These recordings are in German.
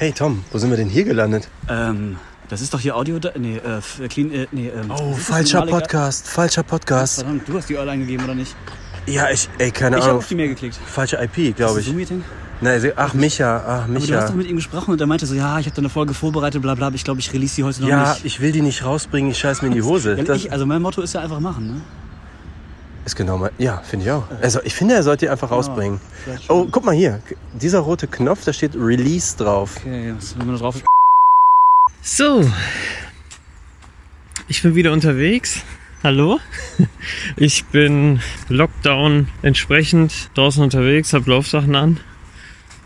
Hey Tom, wo sind wir denn hier gelandet? Ähm, das ist doch hier Audio. Nee, äh, clean, äh, nee, ähm, Oh, falscher Podcast, falscher Podcast. Verdammt, du hast die URL eingegeben oder nicht? Ja, ich, ey, keine Ich Ahnung. auf die Mail geklickt. Falsche IP, glaube ich. Zoom-Meeting? Nein, ach, Micha, ach, Aber du hast Micha. doch mit ihm gesprochen und er meinte so, ja, ich habe da eine Folge vorbereitet, bla bla, aber ich glaube, ich release die heute noch Ja, nicht. ich will die nicht rausbringen, ich scheiß mir in die Hose. Ja, Das ich, also mein Motto ist ja einfach machen, ne? Ist genau mein, ja, finde ich auch. Also, ich finde, er sollte die einfach rausbringen. vielleicht schon. Oh, guck mal hier. Dieser rote Knopf, da steht Release drauf. Okay, was haben wir drauf? So, ich bin wieder unterwegs. Hallo. Ich bin Lockdown entsprechend draußen unterwegs, habe Laufsachen an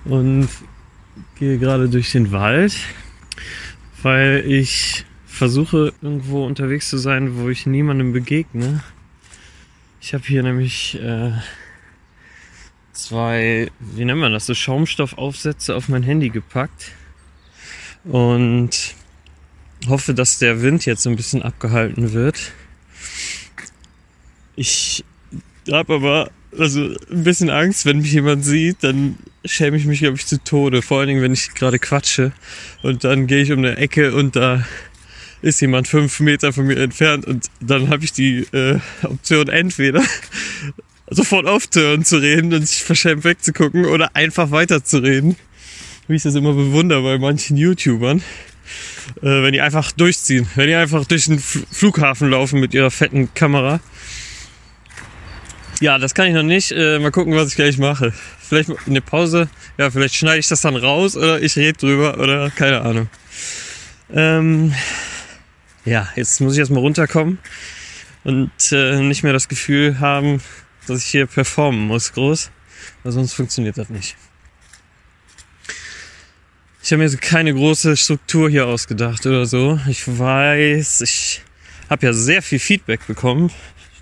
und gehe gerade durch den Wald, weil ich versuche irgendwo unterwegs zu sein, wo ich niemandem begegne. Ich habe hier nämlich äh, zwei, wie nennt man das, so Schaumstoffaufsätze auf mein Handy gepackt und hoffe, dass der Wind jetzt ein bisschen abgehalten wird. Ich habe aber also ein bisschen Angst, wenn mich jemand sieht, dann schäme ich mich, glaube ich, zu Tode. Vor allen Dingen, wenn ich gerade quatsche und dann gehe ich um eine Ecke und da ist jemand fünf Meter von mir entfernt und dann habe ich die äh, Option entweder sofort aufzuhören zu reden und sich verschämt wegzugucken oder einfach weiterzureden wie ich das immer bewundere bei manchen YouTubern, äh, wenn die einfach durchziehen, wenn die einfach durch den F Flughafen laufen mit ihrer fetten Kamera. Ja, das kann ich noch nicht. Äh, mal gucken, was ich gleich mache. Vielleicht eine Pause. Ja, vielleicht schneide ich das dann raus oder ich rede drüber oder keine Ahnung. Ähm, ja, jetzt muss ich erstmal runterkommen und äh, nicht mehr das Gefühl haben, dass ich hier performen muss groß, weil sonst funktioniert das nicht. Ich habe mir so keine große Struktur hier ausgedacht oder so. Ich weiß, ich habe ja sehr viel Feedback bekommen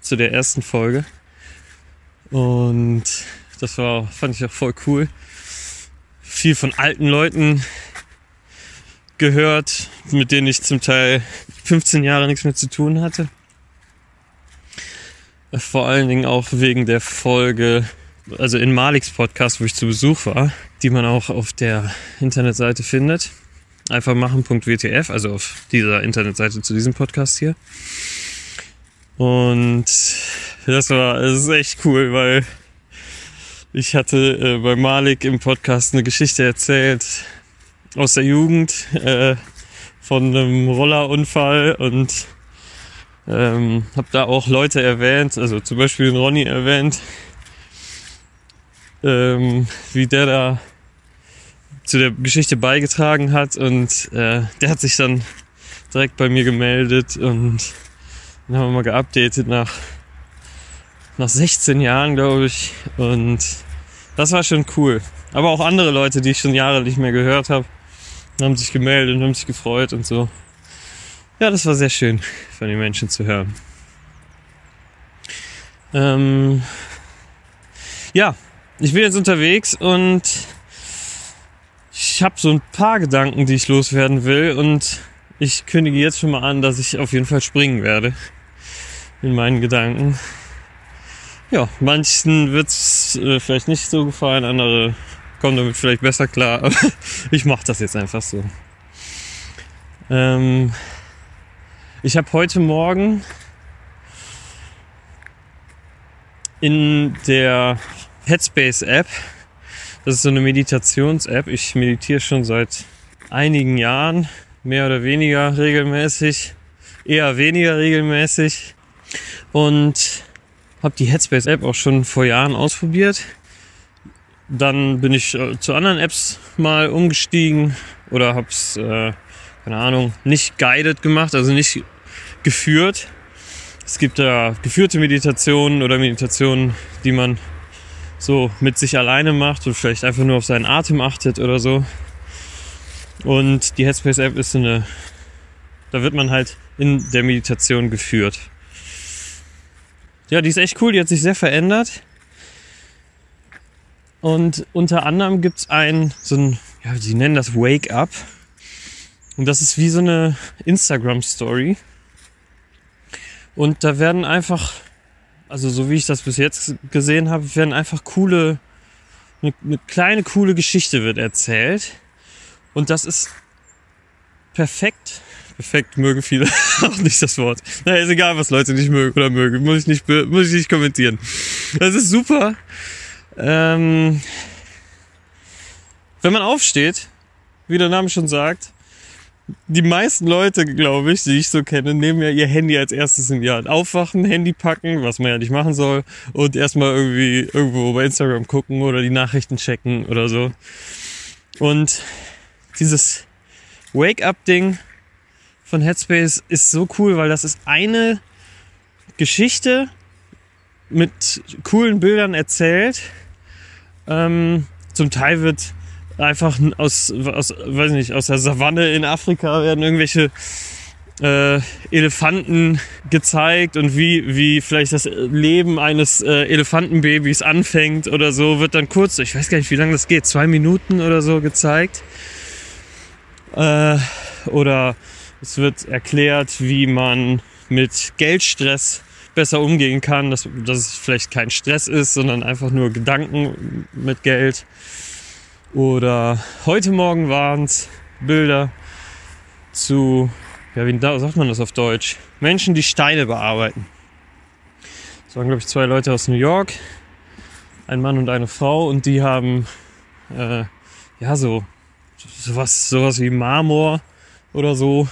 zu der ersten Folge. Und das war, fand ich auch voll cool. Viel von alten Leuten gehört, mit denen ich zum Teil 15 Jahre nichts mehr zu tun hatte. Vor allen Dingen auch wegen der Folge, also in Maliks Podcast, wo ich zu Besuch war, die man auch auf der Internetseite findet. Einfach machen.wtf, also auf dieser Internetseite zu diesem Podcast hier. Und das war, das ist echt cool, weil ich hatte äh, bei Malik im Podcast eine Geschichte erzählt aus der Jugend äh, von einem Rollerunfall und ähm, habe da auch Leute erwähnt, also zum Beispiel den Ronny erwähnt, ähm, wie der da zu der Geschichte beigetragen hat und äh, der hat sich dann direkt bei mir gemeldet und dann haben wir mal geupdatet nach, nach 16 Jahren, glaube ich. Und das war schon cool. Aber auch andere Leute, die ich schon Jahre nicht mehr gehört habe, haben sich gemeldet und haben sich gefreut und so. Ja, das war sehr schön von den Menschen zu hören. Ähm, ja, ich bin jetzt unterwegs und ich habe so ein paar Gedanken, die ich loswerden will und ich kündige jetzt schon mal an, dass ich auf jeden Fall springen werde in meinen Gedanken. Ja, manchen wird's äh, vielleicht nicht so gefallen, andere kommen damit vielleicht besser klar, aber ich mache das jetzt einfach so. Ähm, ich habe heute Morgen in der Headspace App, das ist so eine Meditations-App, ich meditiere schon seit einigen Jahren, mehr oder weniger regelmäßig, eher weniger regelmäßig und habe die Headspace App auch schon vor Jahren ausprobiert. Dann bin ich äh, zu anderen Apps mal umgestiegen oder hab's äh, keine Ahnung nicht guided gemacht, also nicht geführt. Es gibt da geführte Meditationen oder Meditationen, die man so mit sich alleine macht und vielleicht einfach nur auf seinen Atem achtet oder so. Und die Headspace App ist so eine, da wird man halt in der Meditation geführt. Ja, die ist echt cool, die hat sich sehr verändert. Und unter anderem gibt's ein, so ein, ja, sie nennen das Wake Up. Und das ist wie so eine Instagram-Story. Und da werden einfach, also so wie ich das bis jetzt gesehen habe, werden einfach coole, eine, eine kleine coole Geschichte wird erzählt. Und das ist perfekt. Perfekt mögen viele auch nicht das Wort. Naja, ist egal, was Leute nicht mögen oder mögen. Muss ich nicht, muss ich nicht kommentieren. Das ist super. Ähm, wenn man aufsteht, wie der Name schon sagt, die meisten Leute, glaube ich, die ich so kenne, nehmen ja ihr Handy als erstes in die Hand. Aufwachen, Handy packen, was man ja nicht machen soll, und erstmal irgendwie irgendwo bei Instagram gucken oder die Nachrichten checken oder so. Und dieses Wake-up-Ding von Headspace ist so cool, weil das ist eine Geschichte mit coolen Bildern erzählt. Ähm, zum Teil wird einfach aus, aus, weiß nicht, aus der Savanne in Afrika werden irgendwelche äh, Elefanten gezeigt und wie, wie vielleicht das Leben eines äh, Elefantenbabys anfängt oder so, wird dann kurz, ich weiß gar nicht, wie lange das geht, zwei Minuten oder so gezeigt. Äh, oder es wird erklärt, wie man mit Geldstress besser umgehen kann, dass, dass es vielleicht kein Stress ist, sondern einfach nur Gedanken mit Geld. Oder heute Morgen waren es Bilder zu, ja, wie sagt man das auf Deutsch? Menschen, die Steine bearbeiten. Das waren, glaube ich, zwei Leute aus New York, ein Mann und eine Frau, und die haben, äh, ja, so, sowas, sowas wie Marmor oder so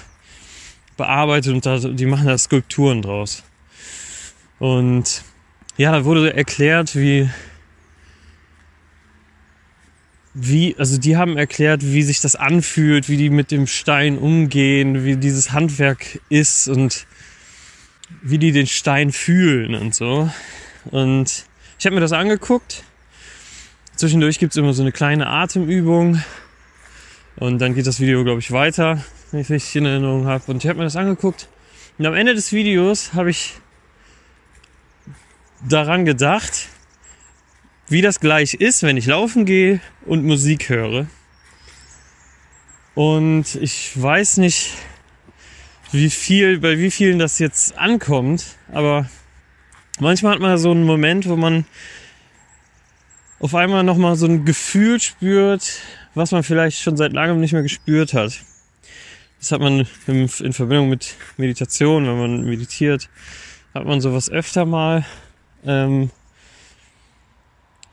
bearbeitet und da, die machen da Skulpturen draus. Und ja, da wurde erklärt, wie, wie, also die haben erklärt, wie sich das anfühlt, wie die mit dem Stein umgehen, wie dieses Handwerk ist und wie die den Stein fühlen und so. Und ich habe mir das angeguckt. Zwischendurch gibt's immer so eine kleine Atemübung. Und dann geht das Video, glaube ich, weiter, wenn ich richtig in Erinnerung habe. Und ich habe mir das angeguckt. Und am Ende des Videos habe ich daran gedacht, wie das gleich ist, wenn ich laufen gehe und Musik höre. Und ich weiß nicht, wie viel, bei wie vielen das jetzt ankommt, aber manchmal hat man so einen Moment, wo man auf einmal nochmal so ein Gefühl spürt, was man vielleicht schon seit langem nicht mehr gespürt hat. Das hat man in Verbindung mit Meditation, wenn man meditiert, hat man sowas öfter mal. Ähm,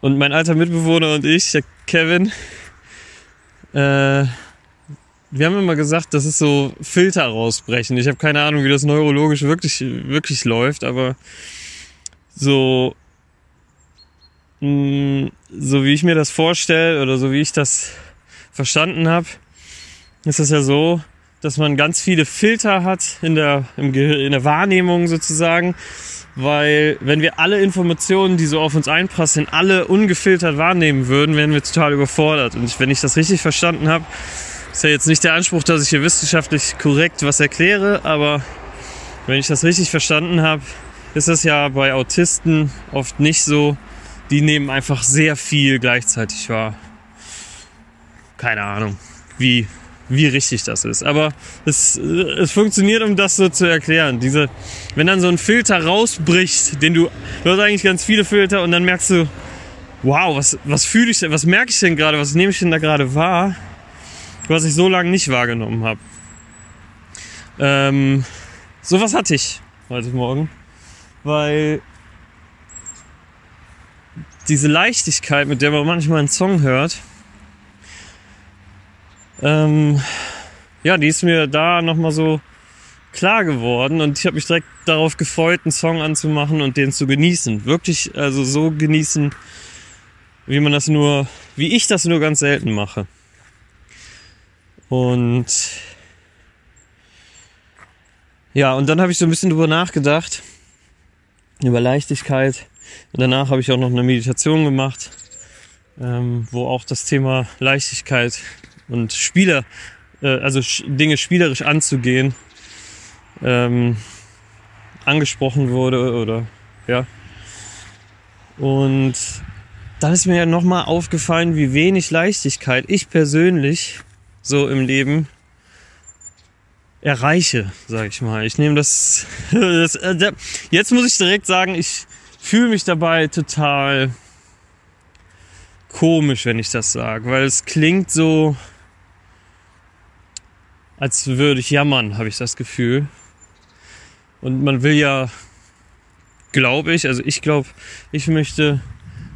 und mein alter Mitbewohner und ich, der Kevin, äh, wir haben immer gesagt, das ist so Filter rausbrechen. Ich habe keine Ahnung, wie das neurologisch wirklich, wirklich läuft, aber so, mh, so wie ich mir das vorstelle oder so wie ich das verstanden habe, ist es ja so, dass man ganz viele Filter hat in der, im in der Wahrnehmung sozusagen, weil wenn wir alle Informationen, die so auf uns einprasseln, alle ungefiltert wahrnehmen würden, wären wir total überfordert. Und wenn ich das richtig verstanden habe, ist ja jetzt nicht der Anspruch, dass ich hier wissenschaftlich korrekt was erkläre, aber wenn ich das richtig verstanden habe, ist das ja bei Autisten oft nicht so. Die nehmen einfach sehr viel gleichzeitig wahr. Keine Ahnung, wie, wie richtig das ist. Aber es, äh, es funktioniert, um das so zu erklären. Diese, wenn dann so ein Filter rausbricht, den du, du hast eigentlich ganz viele Filter und dann merkst du, wow, was, was fühle ich denn, was merke ich denn gerade, was nehme ich denn da gerade wahr, was ich so lange nicht wahrgenommen habe. Ähm, sowas hatte ich heute Morgen, weil diese Leichtigkeit, mit der man manchmal einen Song hört, ähm, ja, die ist mir da nochmal so klar geworden und ich habe mich direkt darauf gefreut, einen Song anzumachen und den zu genießen. Wirklich, also so genießen, wie man das nur, wie ich das nur ganz selten mache. Und ja, und dann habe ich so ein bisschen drüber nachgedacht, über Leichtigkeit. Und danach habe ich auch noch eine Meditation gemacht, ähm, wo auch das Thema Leichtigkeit und Spieler, äh, also Dinge spielerisch anzugehen, ähm, angesprochen wurde oder ja. Und dann ist mir ja nochmal aufgefallen, wie wenig Leichtigkeit ich persönlich so im Leben erreiche, sag ich mal. Ich nehme das, das äh, jetzt muss ich direkt sagen, ich fühle mich dabei total komisch, wenn ich das sage, weil es klingt so als würde ich jammern, habe ich das Gefühl. Und man will ja, glaube ich, also ich glaube, ich möchte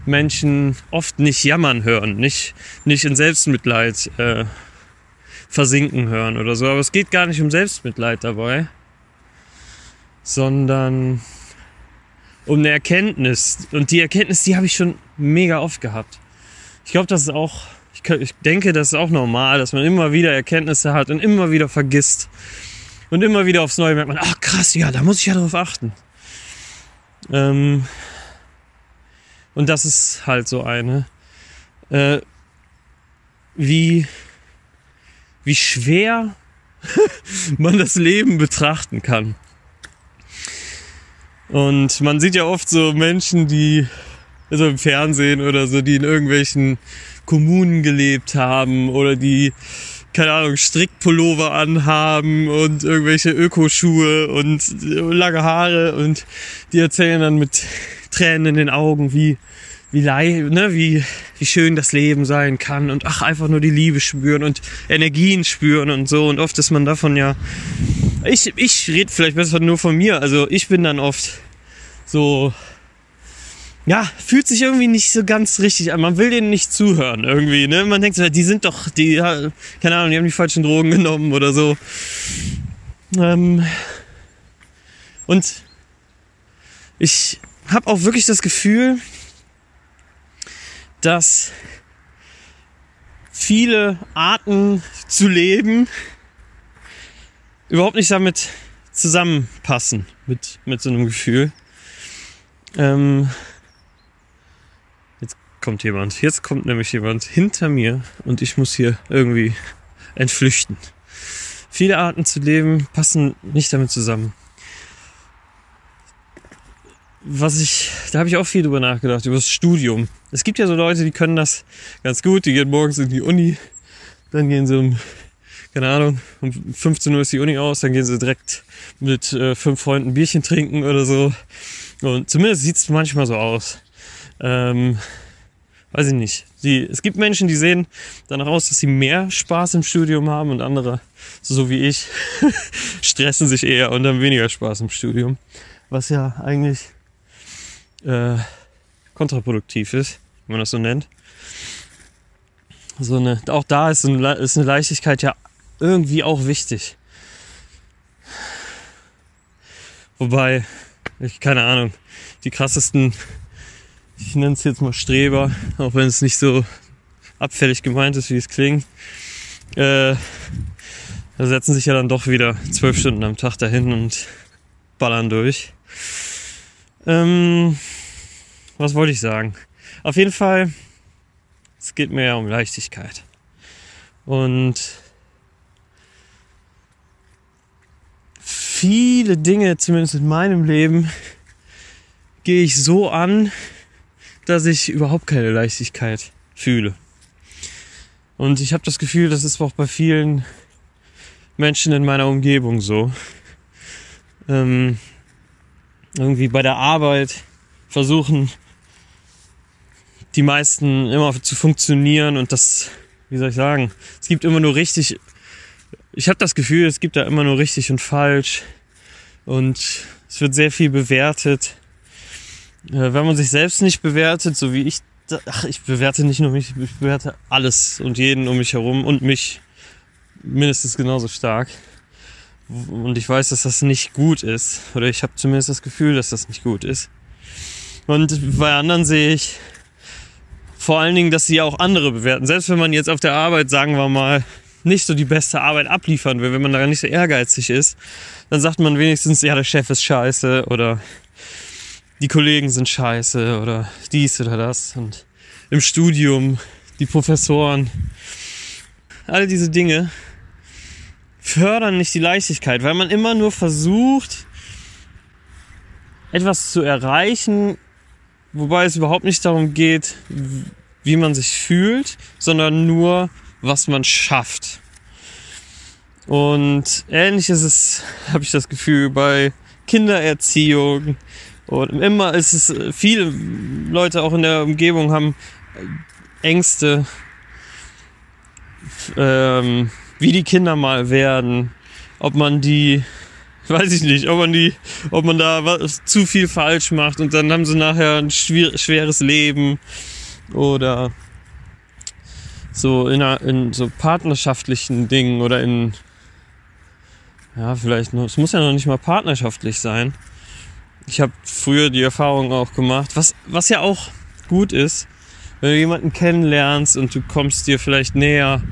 Menschen oft nicht jammern hören, nicht, nicht in Selbstmitleid äh, versinken hören oder so. Aber es geht gar nicht um Selbstmitleid dabei, sondern um eine Erkenntnis. Und die Erkenntnis, die habe ich schon mega oft gehabt. Ich glaube, das ist auch, ich, ich denke, das ist auch normal, dass man immer wieder Erkenntnisse hat und immer wieder vergisst. Und immer wieder aufs Neue merkt man, ach krass, ja, da muss ich ja drauf achten. Ähm, und das ist halt so eine. Äh, wie, wie schwer man das Leben betrachten kann. Und man sieht ja oft so Menschen, die, also im Fernsehen oder so, die in irgendwelchen Kommunen gelebt haben oder die, keine Ahnung, Strickpullover anhaben und irgendwelche Ökoschuhe und lange Haare und die erzählen dann mit Tränen in den Augen, wie, wie, ne, wie, wie schön das Leben sein kann und ach, einfach nur die Liebe spüren und Energien spüren und so. Und oft ist man davon ja. Ich, ich rede vielleicht besser nur von mir. Also ich bin dann oft so. Ja, fühlt sich irgendwie nicht so ganz richtig an. Man will denen nicht zuhören irgendwie, ne? Man denkt so, die sind doch, die, keine Ahnung, die haben die falschen Drogen genommen oder so. Ähm, und ich habe auch wirklich das Gefühl, dass viele Arten zu leben überhaupt nicht damit zusammenpassen mit, mit so einem Gefühl. Ähm, kommt jemand. Jetzt kommt nämlich jemand hinter mir und ich muss hier irgendwie entflüchten. Viele Arten zu leben passen nicht damit zusammen was ich, da habe ich auch viel drüber nachgedacht, über das Studium. Es gibt ja so Leute, die können das ganz gut, die gehen morgens in die Uni, dann gehen sie um, keine Ahnung, um 15 Uhr ist die Uni aus, dann gehen sie direkt mit äh, fünf Freunden Bierchen trinken oder so. Und zumindest sieht es manchmal so aus. Ähm, weiß ich nicht. Die, es gibt Menschen, die sehen danach aus, dass sie mehr Spaß im Studium haben und andere, so wie ich, stressen sich eher und haben weniger Spaß im Studium. Was ja eigentlich äh, kontraproduktiv ist, wenn man das so nennt. So eine, auch da ist, ein, ist eine Leichtigkeit ja irgendwie auch wichtig. Wobei, ich keine Ahnung, die krassesten, ich nenne es jetzt mal Streber, auch wenn es nicht so abfällig gemeint ist, wie es klingt, äh, da setzen sich ja dann doch wieder zwölf Stunden am Tag dahin und ballern durch. Ähm, was wollte ich sagen? Auf jeden Fall, es geht mir ja um Leichtigkeit. Und viele Dinge, zumindest in meinem Leben, gehe ich so an, dass ich überhaupt keine Leichtigkeit fühle. Und ich habe das Gefühl, das ist auch bei vielen Menschen in meiner Umgebung so. Ähm, irgendwie bei der Arbeit versuchen die meisten immer zu funktionieren und das, wie soll ich sagen, es gibt immer nur richtig, ich habe das Gefühl, es gibt da immer nur richtig und falsch und es wird sehr viel bewertet. Äh, wenn man sich selbst nicht bewertet, so wie ich, ach, ich bewerte nicht nur mich, ich bewerte alles und jeden um mich herum und mich mindestens genauso stark. Und ich weiß, dass das nicht gut ist. Oder ich habe zumindest das Gefühl, dass das nicht gut ist. Und bei anderen sehe ich, vor allen Dingen, dass sie auch andere bewerten. Selbst wenn man jetzt auf der Arbeit, sagen wir mal, nicht so die beste Arbeit abliefern will, wenn man da nicht so ehrgeizig ist, dann sagt man wenigstens, ja, der Chef ist scheiße oder die Kollegen sind scheiße oder dies oder das. Und im Studium, die Professoren, alle diese Dinge fördern nicht die Leichtigkeit, weil man immer nur versucht, etwas zu erreichen, wobei es überhaupt nicht darum geht, wie man sich fühlt, sondern nur, was man schafft. Und ähnlich ist es, habe ich das Gefühl, bei Kindererziehung. Und immer ist es, viele Leute auch in der Umgebung haben Ängste, ähm, wie die Kinder mal werden, ob man die, weiß ich nicht, ob man die, ob man da was, zu viel falsch macht und dann haben sie nachher ein schwer, schweres Leben oder so in, einer, in so partnerschaftlichen Dingen oder in ja vielleicht es muss ja noch nicht mal partnerschaftlich sein. Ich habe früher die Erfahrung auch gemacht, was was ja auch gut ist, wenn du jemanden kennenlernst und du kommst dir vielleicht näher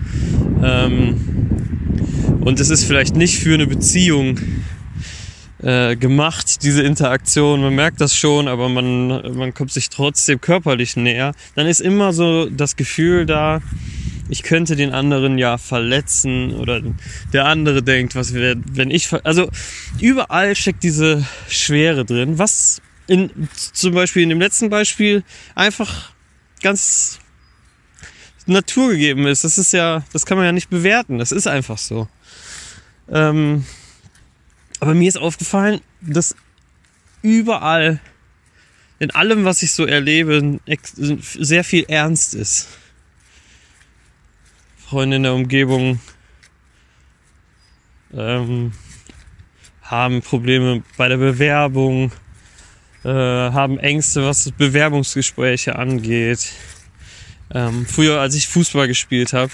ähm, und es ist vielleicht nicht für eine Beziehung äh, gemacht, diese Interaktion, man merkt das schon, aber man, man kommt sich trotzdem körperlich näher, dann ist immer so das Gefühl da, ich könnte den anderen ja verletzen oder der andere denkt, was wäre, wenn ich, also überall steckt diese Schwere drin, was in, zum Beispiel in dem letzten Beispiel einfach ganz naturgegeben ist. Das ist ja, das kann man ja nicht bewerten. Das ist einfach so. Ähm, aber mir ist aufgefallen, dass überall, in allem, was ich so erlebe, sehr viel Ernst ist. Freunde in der Umgebung ähm, haben Probleme bei der Bewerbung, äh, haben Ängste, was Bewerbungsgespräche angeht. Ähm, früher, als ich Fußball gespielt habe,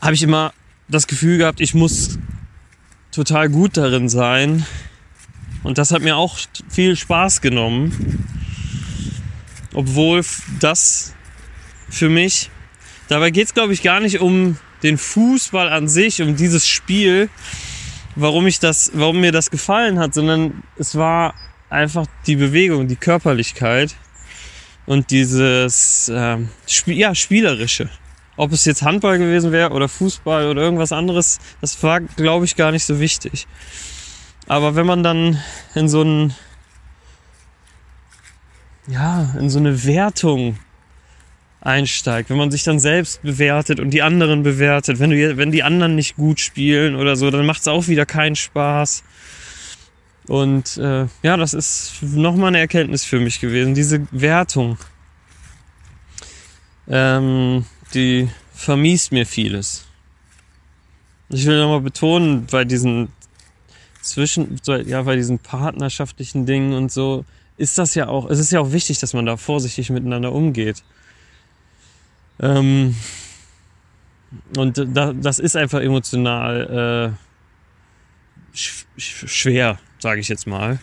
habe ich immer das Gefühl gehabt, ich muss total gut darin sein. Und das hat mir auch viel Spaß genommen. Obwohl das für mich, dabei geht es glaube ich gar nicht um den Fußball an sich, um dieses Spiel, warum ich das, warum mir das gefallen hat, sondern es war einfach die Bewegung, die Körperlichkeit und dieses äh, Spiel, ja, spielerische. Ob es jetzt Handball gewesen wäre oder Fußball oder irgendwas anderes, das war, glaube ich, gar nicht so wichtig. Aber wenn man dann in so ein, ja, in so eine Wertung einsteigt, wenn man sich dann selbst bewertet und die anderen bewertet, wenn du, wenn die anderen nicht gut spielen oder so, dann macht es auch wieder keinen Spaß. Und äh, ja, das ist nochmal eine Erkenntnis für mich gewesen, diese Wertung. Ähm, die vermiest mir vieles. Ich will nochmal betonen, bei diesen zwischen, ja, bei diesen partnerschaftlichen Dingen und so, ist das ja auch, es ist ja auch wichtig, dass man da vorsichtig miteinander umgeht. Ähm, und da, das ist einfach emotional äh, sch schwer, sage ich jetzt mal.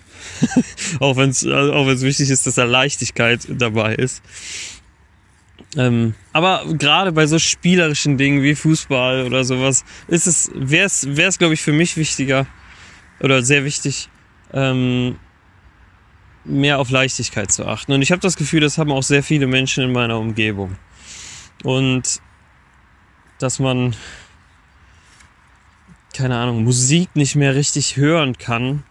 auch wenn es auch wenn's wichtig ist, dass da Leichtigkeit dabei ist. Ähm, aber gerade bei so spielerischen Dingen wie Fußball oder sowas ist es, wäre es, wäre es, glaube ich, für mich wichtiger oder sehr wichtig, ähm, mehr auf Leichtigkeit zu achten. Und ich habe das Gefühl, das haben auch sehr viele Menschen in meiner Umgebung. Und dass man, keine Ahnung, Musik nicht mehr richtig hören kann,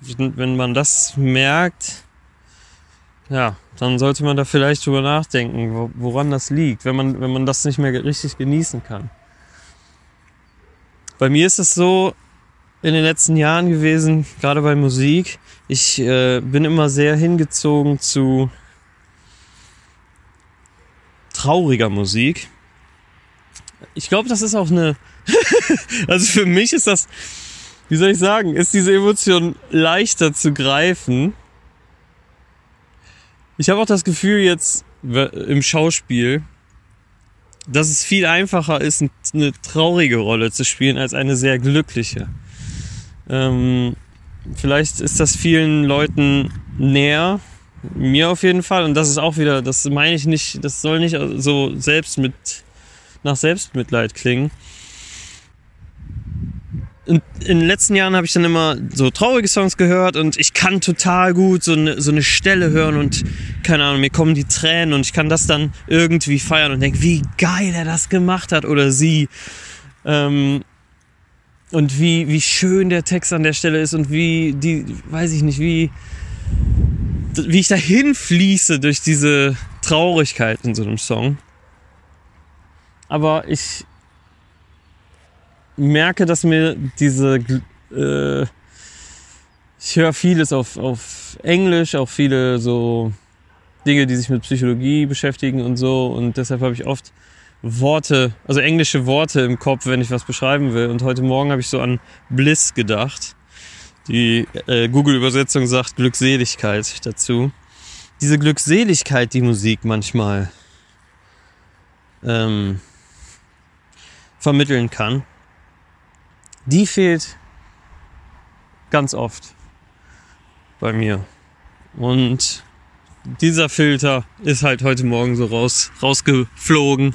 wenn man das merkt, ja, dann sollte man da vielleicht drüber nachdenken, woran das liegt, wenn man, wenn man das nicht mehr richtig genießen kann. Bei mir ist es so in den letzten Jahren gewesen, gerade bei Musik, ich äh, bin immer sehr hingezogen zu trauriger Musik. Ich glaube, das ist auch eine, also für mich ist das, wie soll ich sagen, ist diese Emotion leichter zu greifen, ich habe auch das Gefühl jetzt im Schauspiel, dass es viel einfacher ist, eine traurige Rolle zu spielen als eine sehr glückliche. Ähm, vielleicht ist das vielen Leuten näher, mir auf jeden Fall. Und das ist auch wieder, das meine ich nicht, das soll nicht so selbst mit, nach Selbstmitleid klingen in den letzten Jahren habe ich dann immer so traurige Songs gehört und ich kann total gut so eine, so eine Stelle hören und keine Ahnung, mir kommen die Tränen und ich kann das dann irgendwie feiern und denke, wie geil er das gemacht hat oder sie. Ähm, und wie, wie schön der Text an der Stelle ist und wie die, weiß ich nicht, wie, wie ich dahin fließe durch diese Traurigkeit in so einem Song. Aber ich, merke, dass mir diese, äh, ich höre vieles auf, auf Englisch, auch viele so Dinge, die sich mit Psychologie beschäftigen und so. Und deshalb habe ich oft Worte, also englische Worte im Kopf, wenn ich was beschreiben will. Und heute Morgen habe ich so an Bliss gedacht. Die äh, Google-Übersetzung sagt Glückseligkeit dazu. Diese Glückseligkeit, die Musik manchmal ähm, vermitteln kann, die fehlt ganz oft bei mir. Und dieser Filter ist halt heute Morgen so raus, rausgeflogen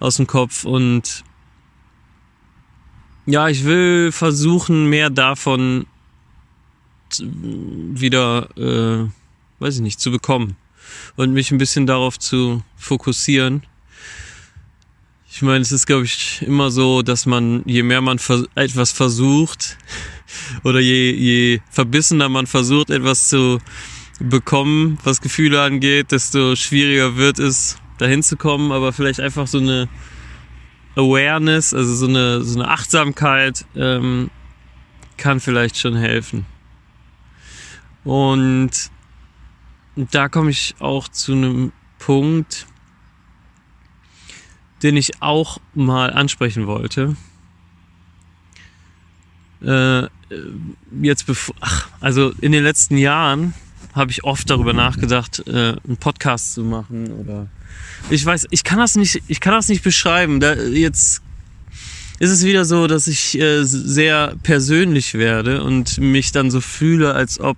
aus dem Kopf und ja, ich will versuchen, mehr davon wieder, äh, weiß ich nicht, zu bekommen und mich ein bisschen darauf zu fokussieren. Ich meine, es ist, glaube ich, immer so, dass man, je mehr man vers etwas versucht oder je, je verbissener man versucht, etwas zu bekommen, was Gefühle angeht, desto schwieriger wird es, dahin zu kommen, aber vielleicht einfach so eine Awareness, also so eine, so eine Achtsamkeit ähm, kann vielleicht schon helfen. Und da komme ich auch zu einem Punkt, den ich auch mal ansprechen wollte. Äh, jetzt bevor, ach, also in den letzten Jahren habe ich oft darüber nachgedacht, äh, einen Podcast zu machen oder ich weiß, ich kann das nicht, ich kann das nicht beschreiben. Da jetzt ist es wieder so, dass ich äh, sehr persönlich werde und mich dann so fühle, als ob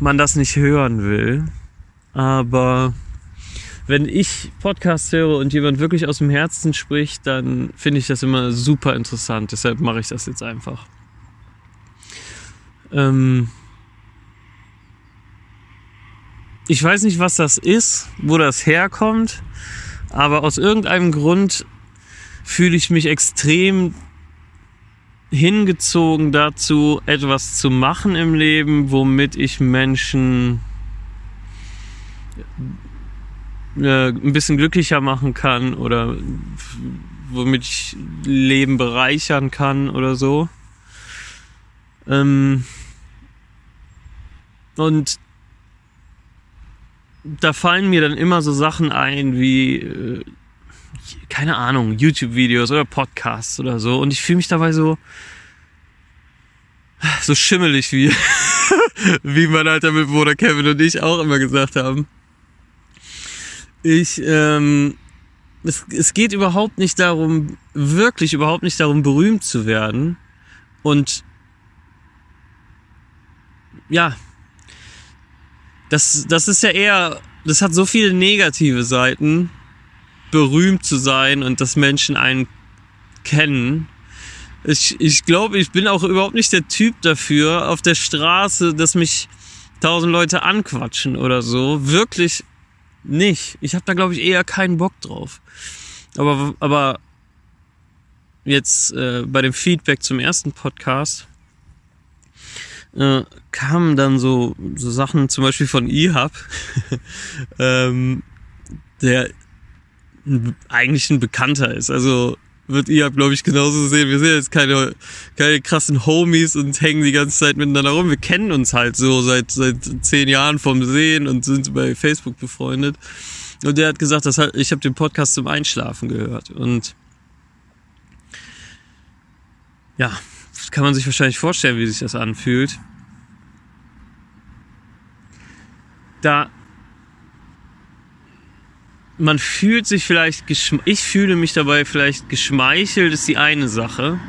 man das nicht hören will. Aber wenn ich Podcasts höre und jemand wirklich aus dem Herzen spricht, dann finde ich das immer super interessant. Deshalb mache ich das jetzt einfach. Ähm, ich weiß nicht, was das ist, wo das herkommt, aber aus irgendeinem Grund fühle ich mich extrem hingezogen dazu, etwas zu machen im Leben, womit ich Menschen äh, ein bisschen glücklicher machen kann oder womit ich Leben bereichern kann oder so. Ähm und da fallen mir dann immer so Sachen ein wie, äh, keine Ahnung, YouTube-Videos oder Podcasts oder so. Und ich fühle mich dabei so, so schimmelig wie, wie mein alter Mitbewohner Kevin und ich auch immer gesagt haben. Ich, ähm, es, es geht überhaupt nicht darum, wirklich überhaupt nicht darum, berühmt zu werden. Und ja, das, das ist ja eher, das hat so viele negative Seiten, berühmt zu sein und dass Menschen einen kennen. Ich, ich glaube, ich bin auch überhaupt nicht der Typ dafür, auf der Straße, dass mich tausend Leute anquatschen oder so. Wirklich nicht. Ich habe da, glaube ich, eher keinen Bock drauf. Aber, aber jetzt äh, bei dem Feedback zum ersten Podcast äh, kamen dann so, so Sachen, zum Beispiel von IHAB, ähm, der eigentlich ein Bekannter ist. Also wird IHAB, glaube ich, genauso sehen. Wir sind jetzt keine, keine krassen Homies und hängen die ganze Zeit miteinander rum. Wir kennen uns halt so seit, seit zehn Jahren vom Sehen und sind bei Facebook befreundet. Und der hat gesagt, das ich habe den Podcast zum Einschlafen gehört. Und ja, kann man sich wahrscheinlich vorstellen, wie sich das anfühlt. Da man fühlt sich vielleicht, ich fühle mich dabei vielleicht geschmeichelt, ist die eine Sache.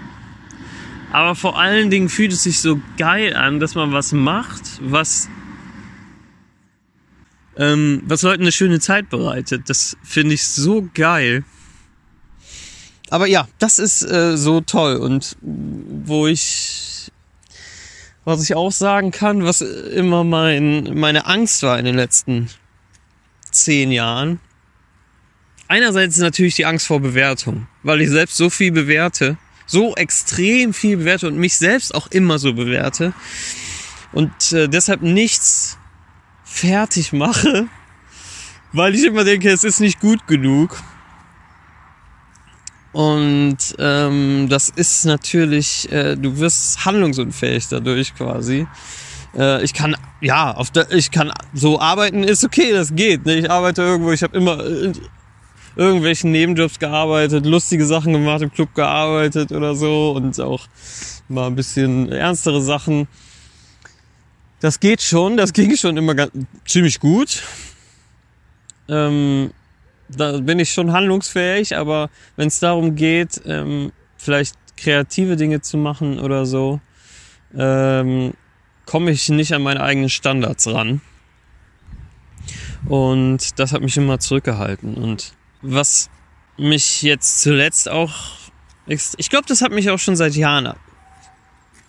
Aber vor allen Dingen fühlt es sich so geil an, dass man was macht, was, ähm, was Leuten eine schöne Zeit bereitet. Das finde ich so geil aber ja, das ist äh, so toll und wo ich, was ich auch sagen kann, was immer mein, meine Angst war in den letzten zehn Jahren. Einerseits ist natürlich die Angst vor Bewertung, weil ich selbst so viel bewerte, so extrem viel bewerte und mich selbst auch immer so bewerte und äh, deshalb nichts fertig mache, weil ich immer denke, es ist nicht gut genug und ähm, das ist natürlich, äh, du wirst handlungsunfähig dadurch quasi. Äh, ich kann, ja, auf der, ich kann so arbeiten, ist okay, das geht. Ne? Ich arbeite irgendwo, ich habe immer äh, irgendwelchen Nebenjobs gearbeitet, lustige Sachen gemacht, im Club gearbeitet oder so und auch mal ein bisschen ernstere Sachen. Das geht schon, das ging schon immer ganz, ziemlich gut. Ähm, da bin ich schon handlungsfähig, aber wenn es darum geht, ähm, vielleicht kreative Dinge zu machen oder so, ähm, komme ich nicht an meine eigenen Standards ran. Und das hat mich immer zurückgehalten. Und was mich jetzt zuletzt auch, ich glaube, das hat mich auch schon seit Jahren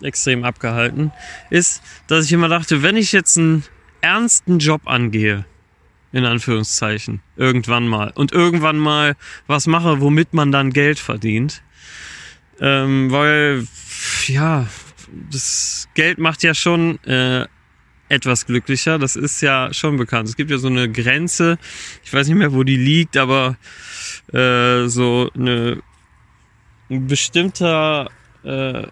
extrem abgehalten, ist, dass ich immer dachte, wenn ich jetzt einen ernsten Job angehe, in Anführungszeichen, irgendwann mal, und irgendwann mal was mache, womit man dann Geld verdient, ähm, weil, ja, das Geld macht ja schon äh, etwas glücklicher. Das ist ja schon bekannt. Es gibt ja so eine Grenze, ich weiß nicht mehr, wo die liegt, aber äh, so eine ein bestimmter äh,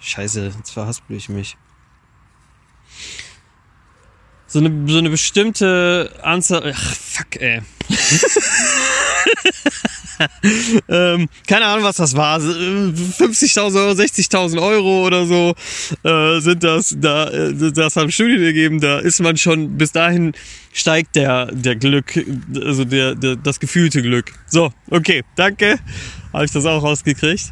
Scheiße, jetzt verhaspel ich mich. So eine, so eine bestimmte Anzahl. Ach, fuck, ey. ähm, keine Ahnung, was das war. 50.000 Euro, 60.000 Euro oder so äh, sind das. Da, äh, das haben Studien gegeben. Da ist man schon, bis dahin steigt der, der Glück, also der, der, das gefühlte Glück. So, okay, danke. Habe ich das auch rausgekriegt.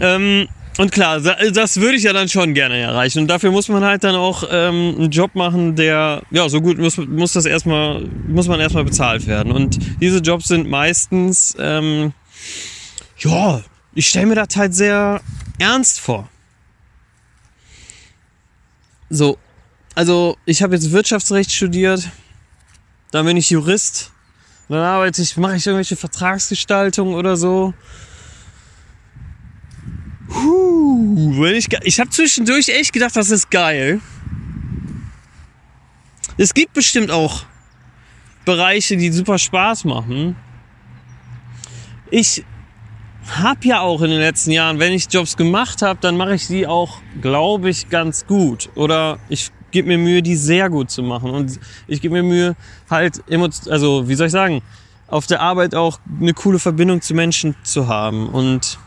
Ähm, und klar, das würde ich ja dann schon gerne erreichen. Und dafür muss man halt dann auch ähm, einen Job machen, der, ja, so gut muss, muss das erstmal, muss man erstmal bezahlt werden. Und diese Jobs sind meistens, ähm, ja, ich stelle mir das halt sehr ernst vor. So, also ich habe jetzt Wirtschaftsrecht studiert, dann bin ich Jurist, dann arbeite ich, mache ich irgendwelche Vertragsgestaltung oder so. Wenn ich ich habe zwischendurch echt gedacht, das ist geil. Es gibt bestimmt auch Bereiche, die super Spaß machen. Ich habe ja auch in den letzten Jahren, wenn ich Jobs gemacht habe, dann mache ich die auch, glaube ich, ganz gut. Oder ich gebe mir Mühe, die sehr gut zu machen. Und ich gebe mir Mühe, halt, also wie soll ich sagen, auf der Arbeit auch eine coole Verbindung zu Menschen zu haben. Und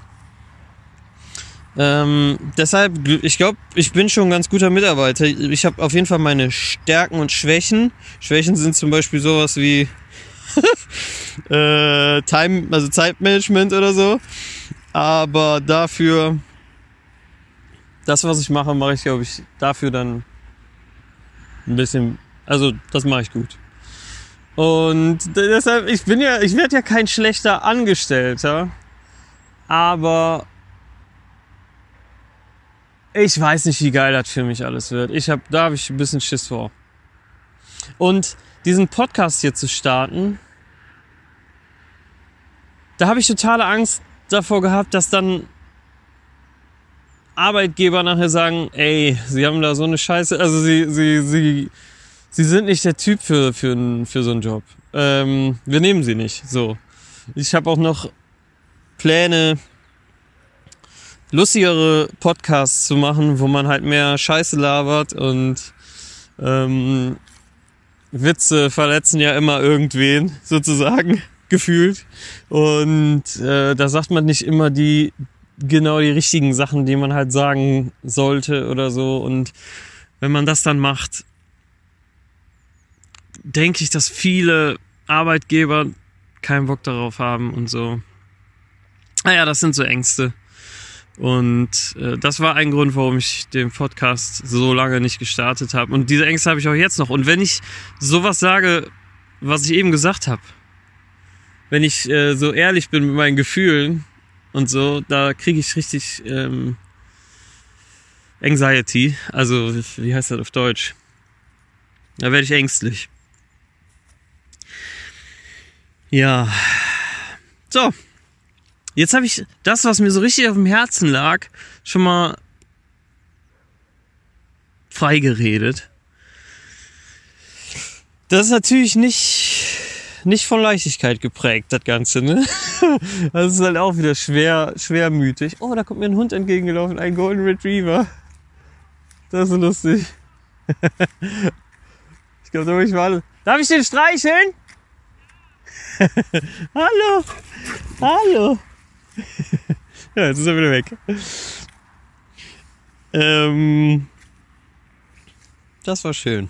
ähm, deshalb, ich glaube, ich bin schon ein ganz guter Mitarbeiter. Ich habe auf jeden Fall meine Stärken und Schwächen. Schwächen sind zum Beispiel sowas wie äh, Time, also Zeitmanagement oder so. Aber dafür, das, was ich mache, mache ich, glaube ich, dafür dann ein bisschen, also das mache ich gut. Und deshalb, ich bin ja, ich werde ja kein schlechter Angestellter, aber ich weiß nicht, wie geil das für mich alles wird. Ich hab, da habe ich ein bisschen Schiss vor. Und diesen Podcast hier zu starten, da habe ich totale Angst davor gehabt, dass dann Arbeitgeber nachher sagen, ey, sie haben da so eine Scheiße, also sie, sie, sie, sie sind nicht der Typ für, für, für so einen Job. Ähm, wir nehmen sie nicht. So. Ich habe auch noch Pläne, lustigere Podcasts zu machen, wo man halt mehr Scheiße labert und ähm, Witze verletzen ja immer irgendwen, sozusagen, gefühlt. Und äh, da sagt man nicht immer die genau die richtigen Sachen, die man halt sagen sollte oder so. Und wenn man das dann macht, denke ich, dass viele Arbeitgeber keinen Bock darauf haben und so. Naja, das sind so Ängste. Und äh, das war ein Grund, warum ich den Podcast so lange nicht gestartet habe. Und diese Ängste habe ich auch jetzt noch. Und wenn ich sowas sage, was ich eben gesagt habe, wenn ich äh, so ehrlich bin mit meinen Gefühlen und so, da kriege ich richtig ähm, Anxiety. Also, wie heißt das auf Deutsch? Da werde ich ängstlich. Ja. So. Jetzt habe ich das, was mir so richtig auf dem Herzen lag, schon mal freigeredet. Das ist natürlich nicht, nicht von Leichtigkeit geprägt, das Ganze, ne? Das ist halt auch wieder schwer, schwermütig. Oh, da kommt mir ein Hund entgegengelaufen, ein Golden Retriever. Das ist lustig. Ich glaube, da muss ich mal. Darf ich den streicheln? Hallo! Hallo! ja, jetzt ist er wieder weg. Ähm, das war schön.